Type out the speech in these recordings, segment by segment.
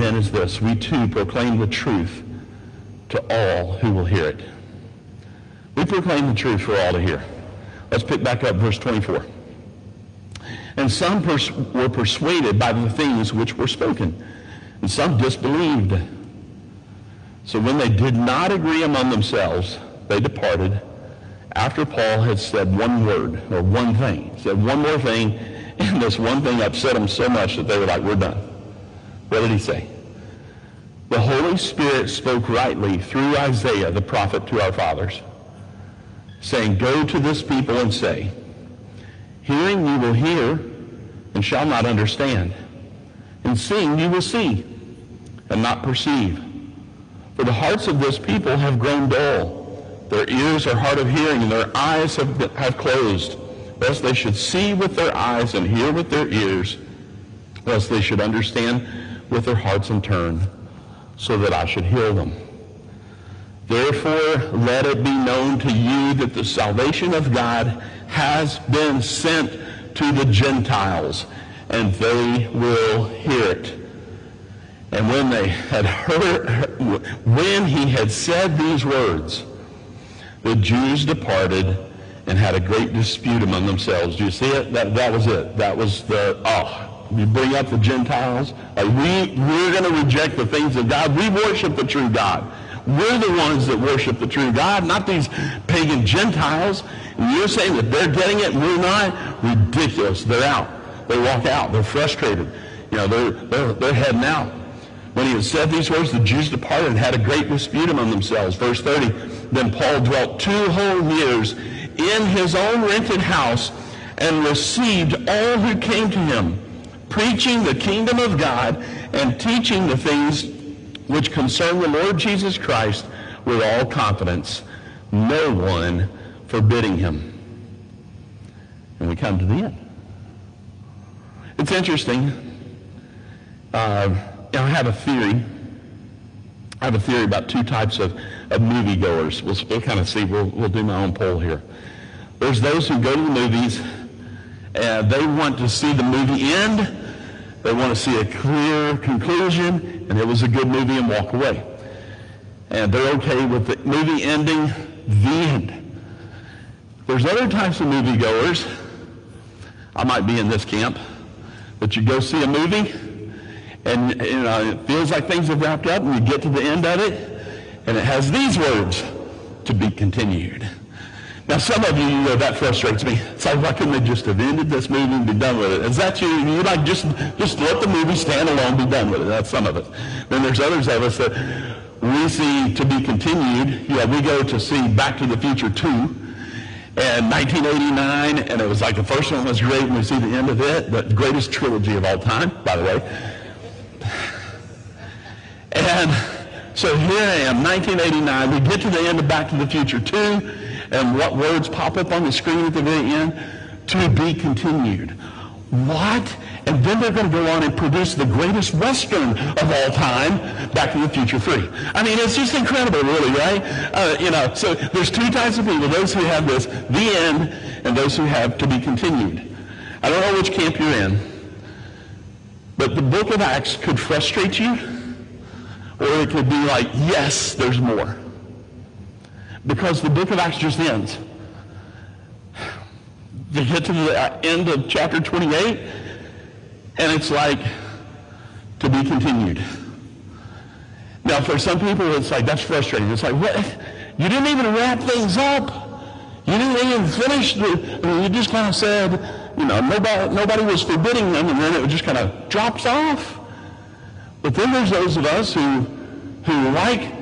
then is this. We too proclaim the truth to all who will hear it. We proclaim the truth for all to hear. Let's pick back up verse 24. And some pers- were persuaded by the things which were spoken, and some disbelieved. So when they did not agree among themselves, they departed after Paul had said one word or one thing. He said one more thing, and this one thing upset them so much that they were like, we're done. What did he say? The Holy Spirit spoke rightly through Isaiah the prophet to our fathers, saying, Go to this people and say, Hearing you will hear and shall not understand, and seeing you will see and not perceive. For the hearts of this people have grown dull. Their ears are hard of hearing, and their eyes have, have closed, lest they should see with their eyes and hear with their ears, lest they should understand with their hearts in turn, so that I should heal them. Therefore, let it be known to you that the salvation of God has been sent to the Gentiles, and they will hear it. And when they had heard, when he had said these words, the Jews departed and had a great dispute among themselves. Do you see it? That, that was it. That was the, oh, you bring up the Gentiles. Like we, we're going to reject the things of God. We worship the true God. We're the ones that worship the true God, not these pagan Gentiles. And you're saying that they're getting it and we're not? Ridiculous. They're out. They walk out. They're frustrated. You know, they're, they're, they're heading out. When he had said these words, the Jews departed and had a great dispute among themselves. Verse 30, then Paul dwelt two whole years in his own rented house and received all who came to him, preaching the kingdom of God and teaching the things which concern the Lord Jesus Christ with all confidence, no one forbidding him. And we come to the end. It's interesting. Uh, I have a theory. I have a theory about two types of, of moviegoers. We'll, we'll kind of see. We'll, we'll do my own poll here. There's those who go to the movies and they want to see the movie end. They want to see a clear conclusion, and it was a good movie and walk away. And they're okay with the movie ending, the end. There's other types of moviegoers. I might be in this camp. But you go see a movie, and you know, it feels like things have wrapped up, and you get to the end of it, and it has these words, to be continued. Now, some of you, you know, that frustrates me. It's like, why couldn't they just have ended this movie and be done with it? Is that you? You like just, just let the movie stand alone, be done with it. That's some of it. Then there's others of us that we see to be continued. Yeah, we go to see Back to the Future 2 and 1989, and it was like the first one was great, and we see the end of it, the greatest trilogy of all time, by the way. And so here I am, 1989. We get to the end of Back to the Future 2, and what words pop up on the screen at the very end? To be continued. What? And then they're going to go on and produce the greatest Western of all time, Back to the Future 3. I mean, it's just incredible, really, right? Uh, you know, so there's two types of people, those who have this, the end, and those who have to be continued. I don't know which camp you're in, but the book of Acts could frustrate you, or it could be like, yes, there's more. Because the book of Acts just ends. They get to the end of chapter 28, and it's like, to be continued. Now, for some people, it's like, that's frustrating. It's like, what? You didn't even wrap things up. You didn't even finish the, I mean, you just kind of said, you know, nobody, nobody was forbidding them, and then it just kind of drops off. But then there's those of us who, who like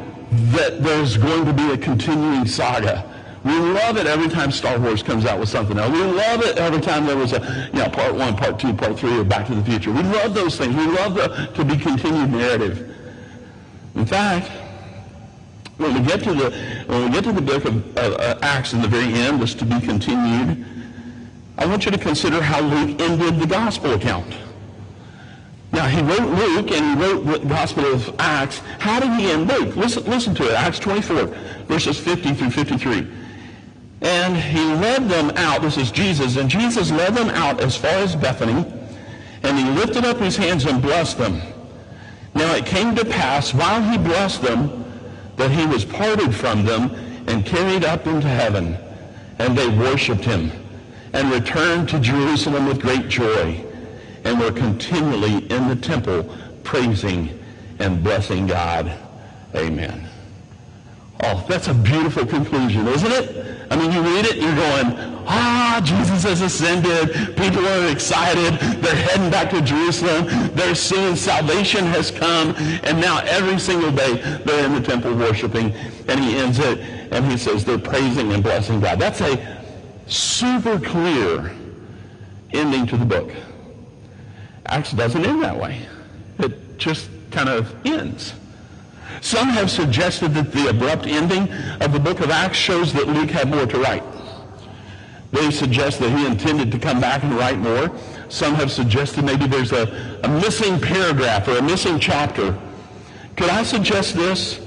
that there's going to be a continuing saga. We love it every time Star Wars comes out with something else. We love it every time there was a, you know, part one, part two, part three, or Back to the Future. We love those things. We love the to be continued narrative. In fact, when we get to the when we get to the book of uh, Acts in the very end, is to be continued. I want you to consider how Luke ended the gospel account. Now, he wrote Luke and he wrote the Gospel of Acts. How did he end Luke? Listen, listen to it. Acts 24, verses 50 through 53. And he led them out. This is Jesus. And Jesus led them out as far as Bethany. And he lifted up his hands and blessed them. Now it came to pass while he blessed them that he was parted from them and carried up into heaven. And they worshipped him and returned to Jerusalem with great joy and we're continually in the temple praising and blessing God. Amen. Oh, that's a beautiful conclusion, isn't it? I mean, you read it, you're going, ah, Jesus has ascended. People are excited. They're heading back to Jerusalem. They're seeing salvation has come. And now every single day they're in the temple worshiping. And he ends it and he says they're praising and blessing God. That's a super clear ending to the book. Acts doesn't end that way. It just kind of ends. Some have suggested that the abrupt ending of the book of Acts shows that Luke had more to write. They suggest that he intended to come back and write more. Some have suggested maybe there's a, a missing paragraph or a missing chapter. Could I suggest this?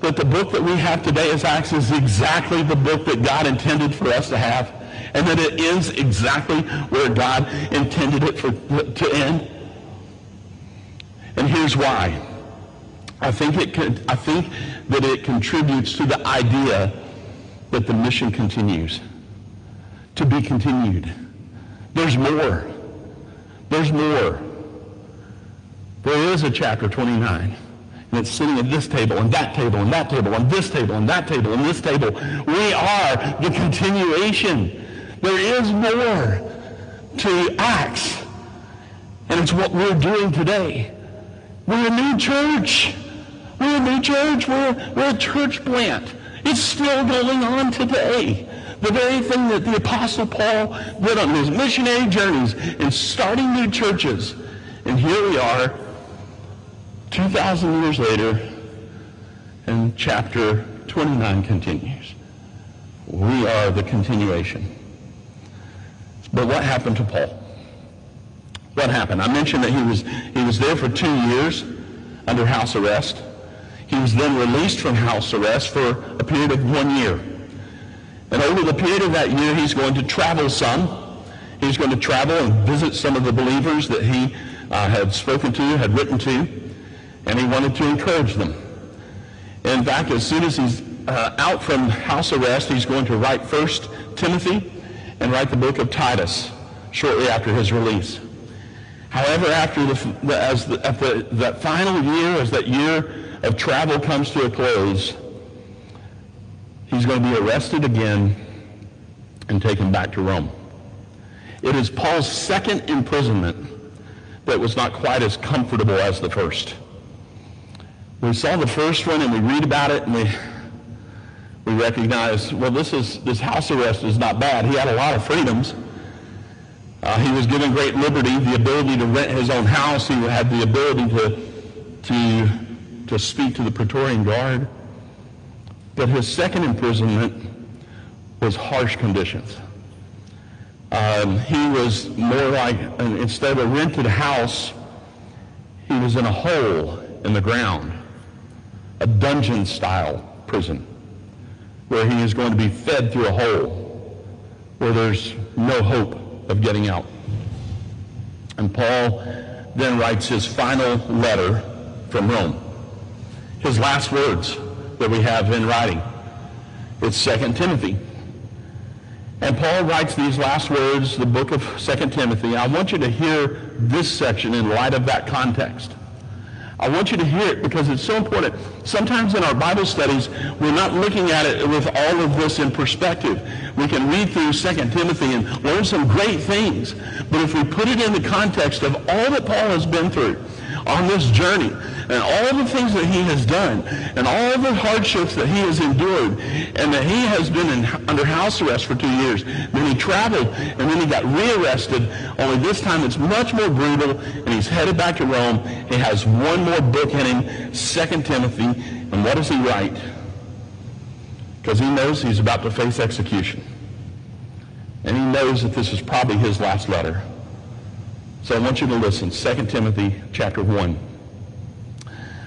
That the book that we have today as Acts is exactly the book that God intended for us to have and that it ends exactly where God intended it for, to end? And here's why. I think, it could, I think that it contributes to the idea that the mission continues. To be continued. There's more. There's more. There is a chapter 29. And it's sitting at this table and that table and that table and this table and that table and this table. We are the continuation. There is more to Acts. And it's what we're doing today. We're a new church. We're a new church. We're, we're a church plant. It's still going on today. The very thing that the Apostle Paul did on his missionary journeys in starting new churches. And here we are, 2,000 years later, and chapter 29 continues. We are the continuation. But what happened to Paul? What happened? I mentioned that he was, he was there for two years under house arrest. He was then released from house arrest for a period of one year. And over the period of that year, he's going to travel some. He's going to travel and visit some of the believers that he uh, had spoken to, had written to, and he wanted to encourage them. In fact, as soon as he's uh, out from house arrest, he's going to write First Timothy and write the book of Titus shortly after his release. However, after the, as the, the, that final year, as that year of travel comes to a close, he's going to be arrested again and taken back to Rome. It is Paul's second imprisonment that was not quite as comfortable as the first. We saw the first one and we read about it and we we recognize, well, this is this house arrest is not bad. He had a lot of freedoms. Uh, he was given great liberty, the ability to rent his own house. He had the ability to, to, to speak to the Praetorian Guard. But his second imprisonment was harsh conditions. Um, he was more like, instead of a rented house, he was in a hole in the ground, a dungeon-style prison where he is going to be fed through a hole where there's no hope of getting out. And Paul then writes his final letter from Rome. His last words that we have in writing. It's 2 Timothy. And Paul writes these last words, the book of 2 Timothy. I want you to hear this section in light of that context. I want you to hear it because it's so important. Sometimes in our Bible studies, we're not looking at it with all of this in perspective. We can read through 2 Timothy and learn some great things. But if we put it in the context of all that Paul has been through on this journey, and all the things that he has done and all the hardships that he has endured and that he has been in, under house arrest for two years. Then he traveled and then he got rearrested, only this time it's much more brutal and he's headed back to Rome. He has one more book in him, Second Timothy. And what does he write? Because he knows he's about to face execution. And he knows that this is probably his last letter. So I want you to listen. 2 Timothy chapter 1.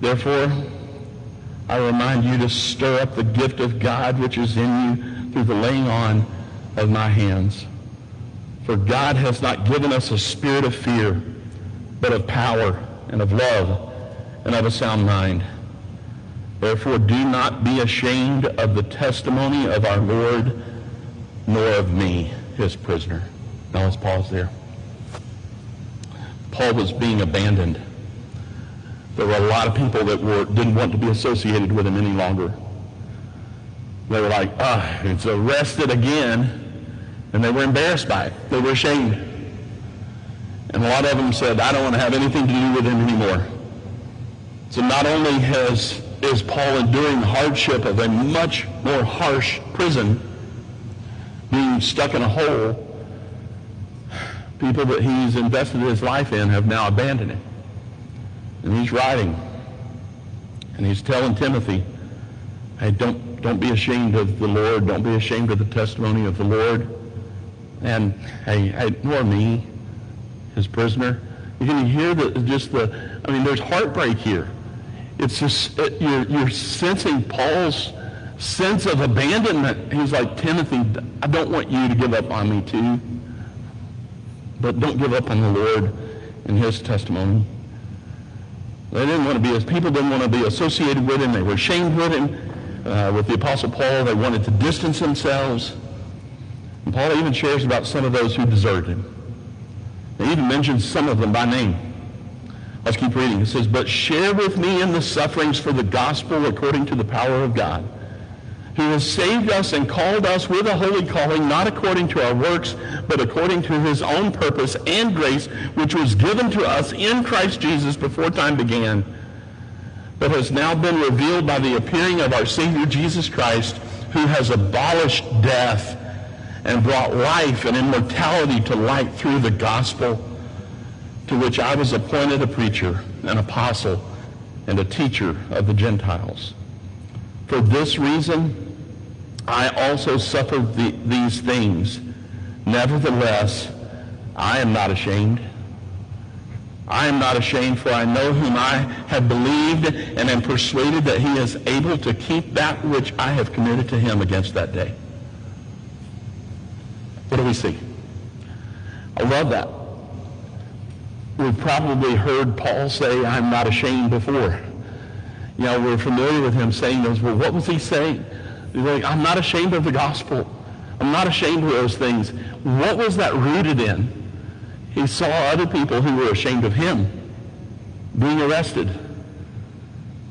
Therefore, I remind you to stir up the gift of God which is in you through the laying on of my hands. For God has not given us a spirit of fear, but of power and of love and of a sound mind. Therefore, do not be ashamed of the testimony of our Lord, nor of me, his prisoner. Now let's pause there. Paul was being abandoned. There were a lot of people that were, didn't want to be associated with him any longer. They were like, ah, oh, it's arrested again. And they were embarrassed by it. They were ashamed. And a lot of them said, I don't want to have anything to do with him anymore. So not only has is Paul enduring the hardship of a much more harsh prison, being stuck in a hole, people that he's invested his life in have now abandoned him. And he's writing, and he's telling Timothy, hey, don't, don't be ashamed of the Lord. Don't be ashamed of the testimony of the Lord. And, hey, hey me, his prisoner. You can hear the, just the, I mean, there's heartbreak here. It's just, it, you're, you're sensing Paul's sense of abandonment. He's like, Timothy, I don't want you to give up on me too. But don't give up on the Lord and his testimony. They didn't want to be, people didn't want to be associated with him. They were ashamed with him. Uh, with the Apostle Paul, they wanted to distance themselves. And Paul even shares about some of those who deserted him. He even mentions some of them by name. Let's keep reading. It says, But share with me in the sufferings for the gospel according to the power of God, who has saved us and called us with a holy calling, not according to our works, but according to his own purpose and grace, which was given to us in Christ Jesus before time began, but has now been revealed by the appearing of our Savior Jesus Christ, who has abolished death and brought life and immortality to light through the gospel to which I was appointed a preacher, an apostle, and a teacher of the Gentiles. For this reason, I also suffered the, these things. Nevertheless, I am not ashamed. I am not ashamed, for I know whom I have believed and am persuaded that he is able to keep that which I have committed to him against that day. What do we see? I love that we've probably heard Paul say, I'm not ashamed before. You know, we're familiar with him saying those. Well, what was he saying? Like, I'm not ashamed of the gospel. I'm not ashamed of those things. What was that rooted in? He saw other people who were ashamed of him being arrested.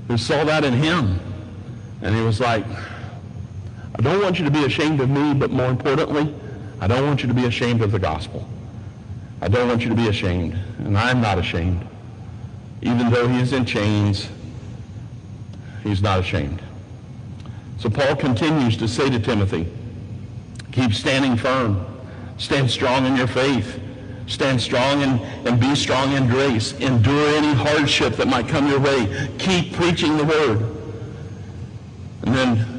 Who saw that in him. And he was like, I don't want you to be ashamed of me, but more importantly, I don't want you to be ashamed of the gospel. I don't want you to be ashamed, and I'm not ashamed. Even though he is in chains, he's not ashamed. So Paul continues to say to Timothy, keep standing firm. Stand strong in your faith. Stand strong and, and be strong in grace. Endure any hardship that might come your way. Keep preaching the word. And then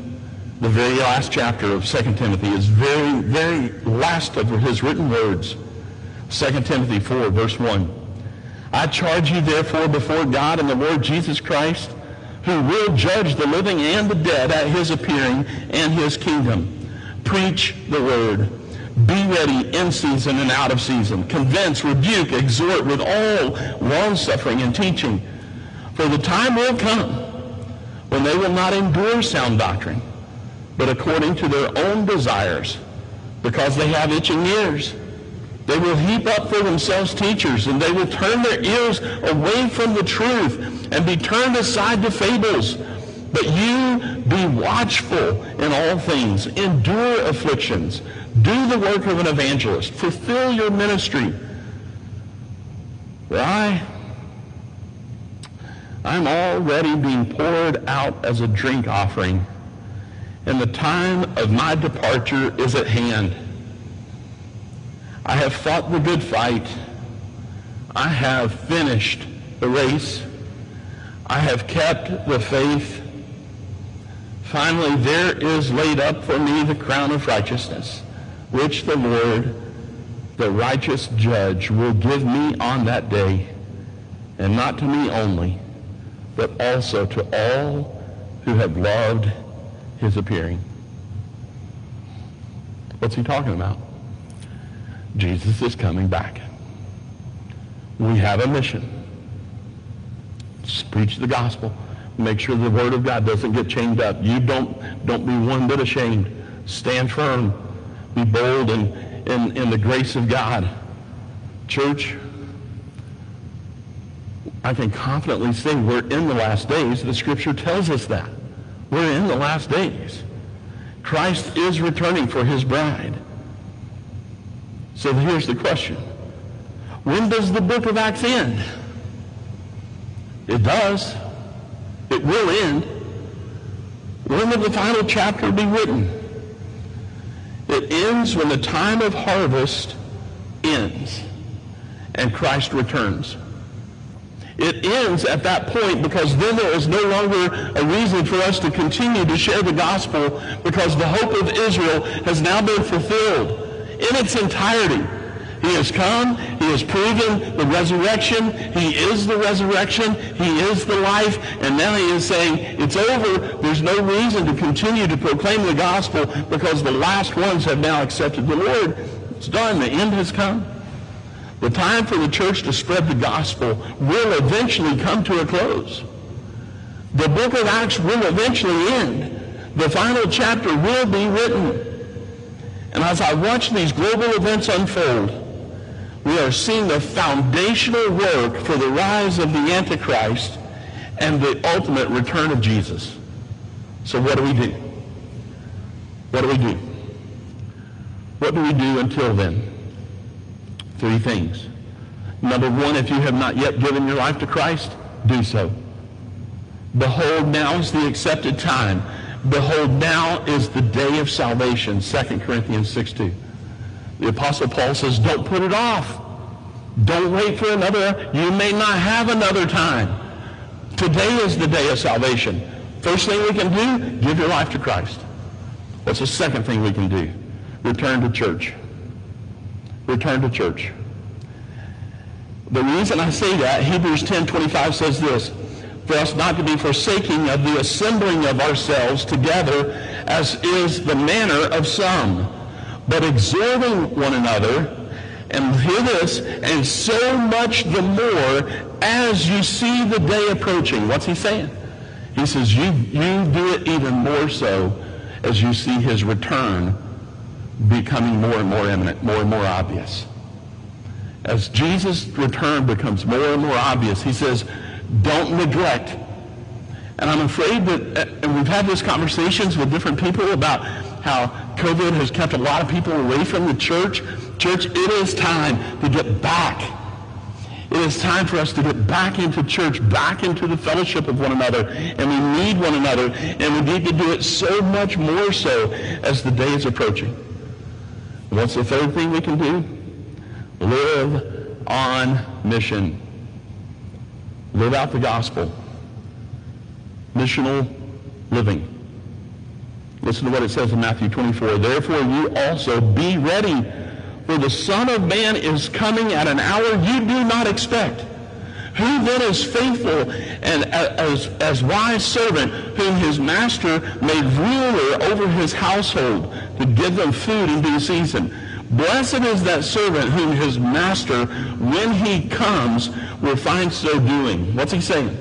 the very last chapter of 2 Timothy is very, very last of his written words. 2 Timothy 4, verse 1. I charge you therefore before God and the Lord Jesus Christ, who will judge the living and the dead at his appearing and his kingdom. Preach the word. Be ready in season and out of season. Convince, rebuke, exhort with all long-suffering and teaching. For the time will come when they will not endure sound doctrine, but according to their own desires, because they have itching ears. They will heap up for themselves teachers, and they will turn their ears away from the truth and be turned aside to fables. But you be watchful in all things. Endure afflictions. Do the work of an evangelist. Fulfill your ministry. For I, I'm already being poured out as a drink offering, and the time of my departure is at hand. I have fought the good fight. I have finished the race. I have kept the faith. Finally, there is laid up for me the crown of righteousness, which the Lord, the righteous judge, will give me on that day, and not to me only, but also to all who have loved his appearing. What's he talking about? Jesus is coming back. We have a mission. Just preach the gospel. Make sure the word of God doesn't get chained up. You don't, don't be one bit ashamed. Stand firm. Be bold in, in, in the grace of God. Church, I can confidently say we're in the last days. The scripture tells us that. We're in the last days. Christ is returning for his bride. So here's the question. When does the book of Acts end? It does. It will end. When will the final chapter be written? It ends when the time of harvest ends and Christ returns. It ends at that point because then there is no longer a reason for us to continue to share the gospel because the hope of Israel has now been fulfilled in its entirety. He has come. He has proven the resurrection. He is the resurrection. He is the life. And now he is saying, it's over. There's no reason to continue to proclaim the gospel because the last ones have now accepted the Lord. It's done. The end has come. The time for the church to spread the gospel will eventually come to a close. The book of Acts will eventually end. The final chapter will be written. And as I watch these global events unfold, we are seeing the foundational work for the rise of the Antichrist and the ultimate return of Jesus. So what do we do? What do we do? What do we do until then? Three things. Number one, if you have not yet given your life to Christ, do so. Behold, now is the accepted time. Behold, now is the day of salvation, 2 Corinthians 6 2. The Apostle Paul says, don't put it off. Don't wait for another. You may not have another time. Today is the day of salvation. First thing we can do, give your life to Christ. What's the second thing we can do? Return to church return to church. The reason I say that, Hebrews 10:25 says this, for us not to be forsaking of the assembling of ourselves together as is the manner of some, but exhorting one another, and hear this, and so much the more as you see the day approaching. What's he saying? He says, you, you do it even more so as you see his return becoming more and more imminent, more and more obvious. As Jesus' return becomes more and more obvious, he says, don't neglect. And I'm afraid that, uh, and we've had these conversations with different people about how COVID has kept a lot of people away from the church. Church, it is time to get back. It is time for us to get back into church, back into the fellowship of one another. And we need one another. And we need to do it so much more so as the day is approaching. What's the third thing we can do? Live on mission. Live out the gospel. Missional living. Listen to what it says in Matthew 24. Therefore you also be ready, for the Son of Man is coming at an hour you do not expect. Who then is faithful and as, as wise servant whom his master made ruler over his household to give them food in due season? Blessed is that servant whom his master, when he comes, will find so doing. What's he saying?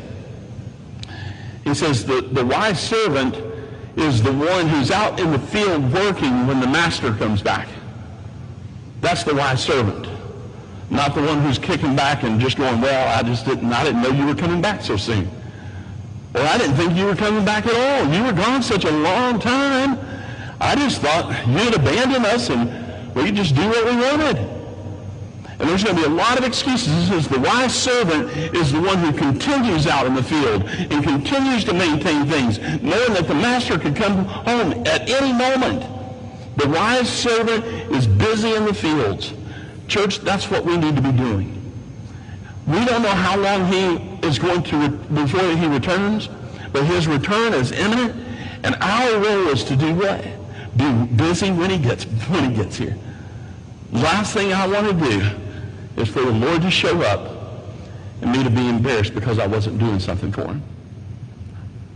He says the, the wise servant is the one who's out in the field working when the master comes back. That's the wise servant not the one who's kicking back and just going, well, I just didn't, I didn't know you were coming back so soon. Or I didn't think you were coming back at all. You were gone such a long time. I just thought you'd abandon us and we could just do what we wanted. And there's going to be a lot of excuses. This is the wise servant is the one who continues out in the field and continues to maintain things, knowing that the master could come home at any moment. The wise servant is busy in the fields. Church, that's what we need to be doing. We don't know how long he is going to, before he returns, but his return is imminent, and our role is to do what? Be busy when he gets, when he gets here. Last thing I want to do is for the Lord to show up and me to be embarrassed because I wasn't doing something for him.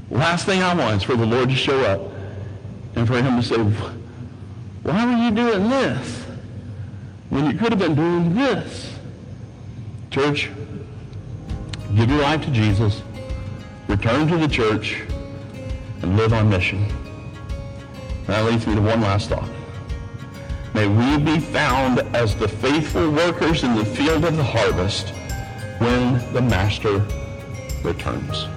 Last thing I want is for the Lord to show up and for him to say, why were you doing this when you could have been doing this? Church, give your life to Jesus, return to the church, and live on mission. That leads me to one last thought. May we be found as the faithful workers in the field of the harvest when the Master returns.